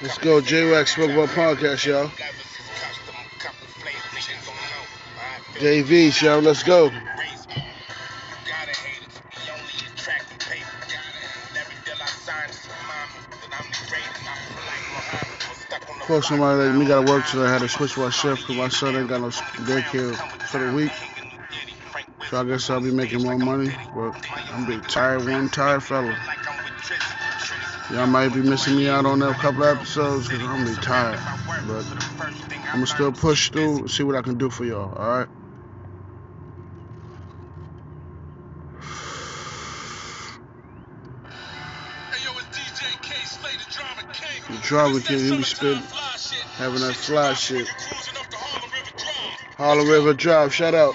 Let's go, J-Wax Smoke About Podcast, y'all. JV, y'all, let's go. Of course, somebody like me gotta work today. I had to switch my shift because my son ain't got no daycare for the week. So I guess I'll be making more money. But I'm big tired, one tired fella. Y'all might be missing me out on a couple episodes because I'm be tired. But I'm gonna still push through, and see what I can do for y'all. All right. The drama king, he be spitting, having that fly shit. Harlem River Drive, shout out.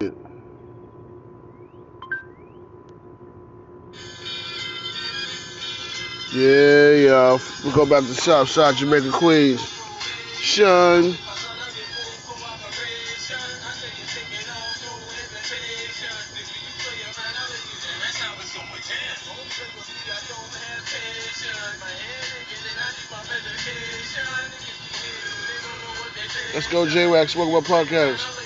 Yeah, yeah. We go back to Southside Jamaica, Queens. Sean. Let's go, J Wax. Welcome to podcast.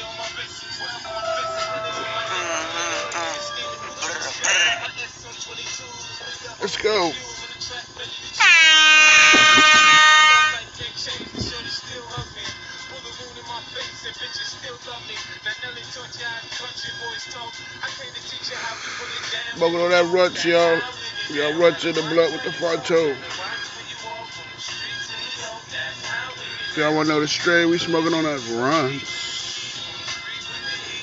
Mm-hmm. Let's go. Smoking on that Runtz, y'all. Y'all Runtz in the blunt with the front toe. If y'all want to know the strain, we smoking on that Runtz.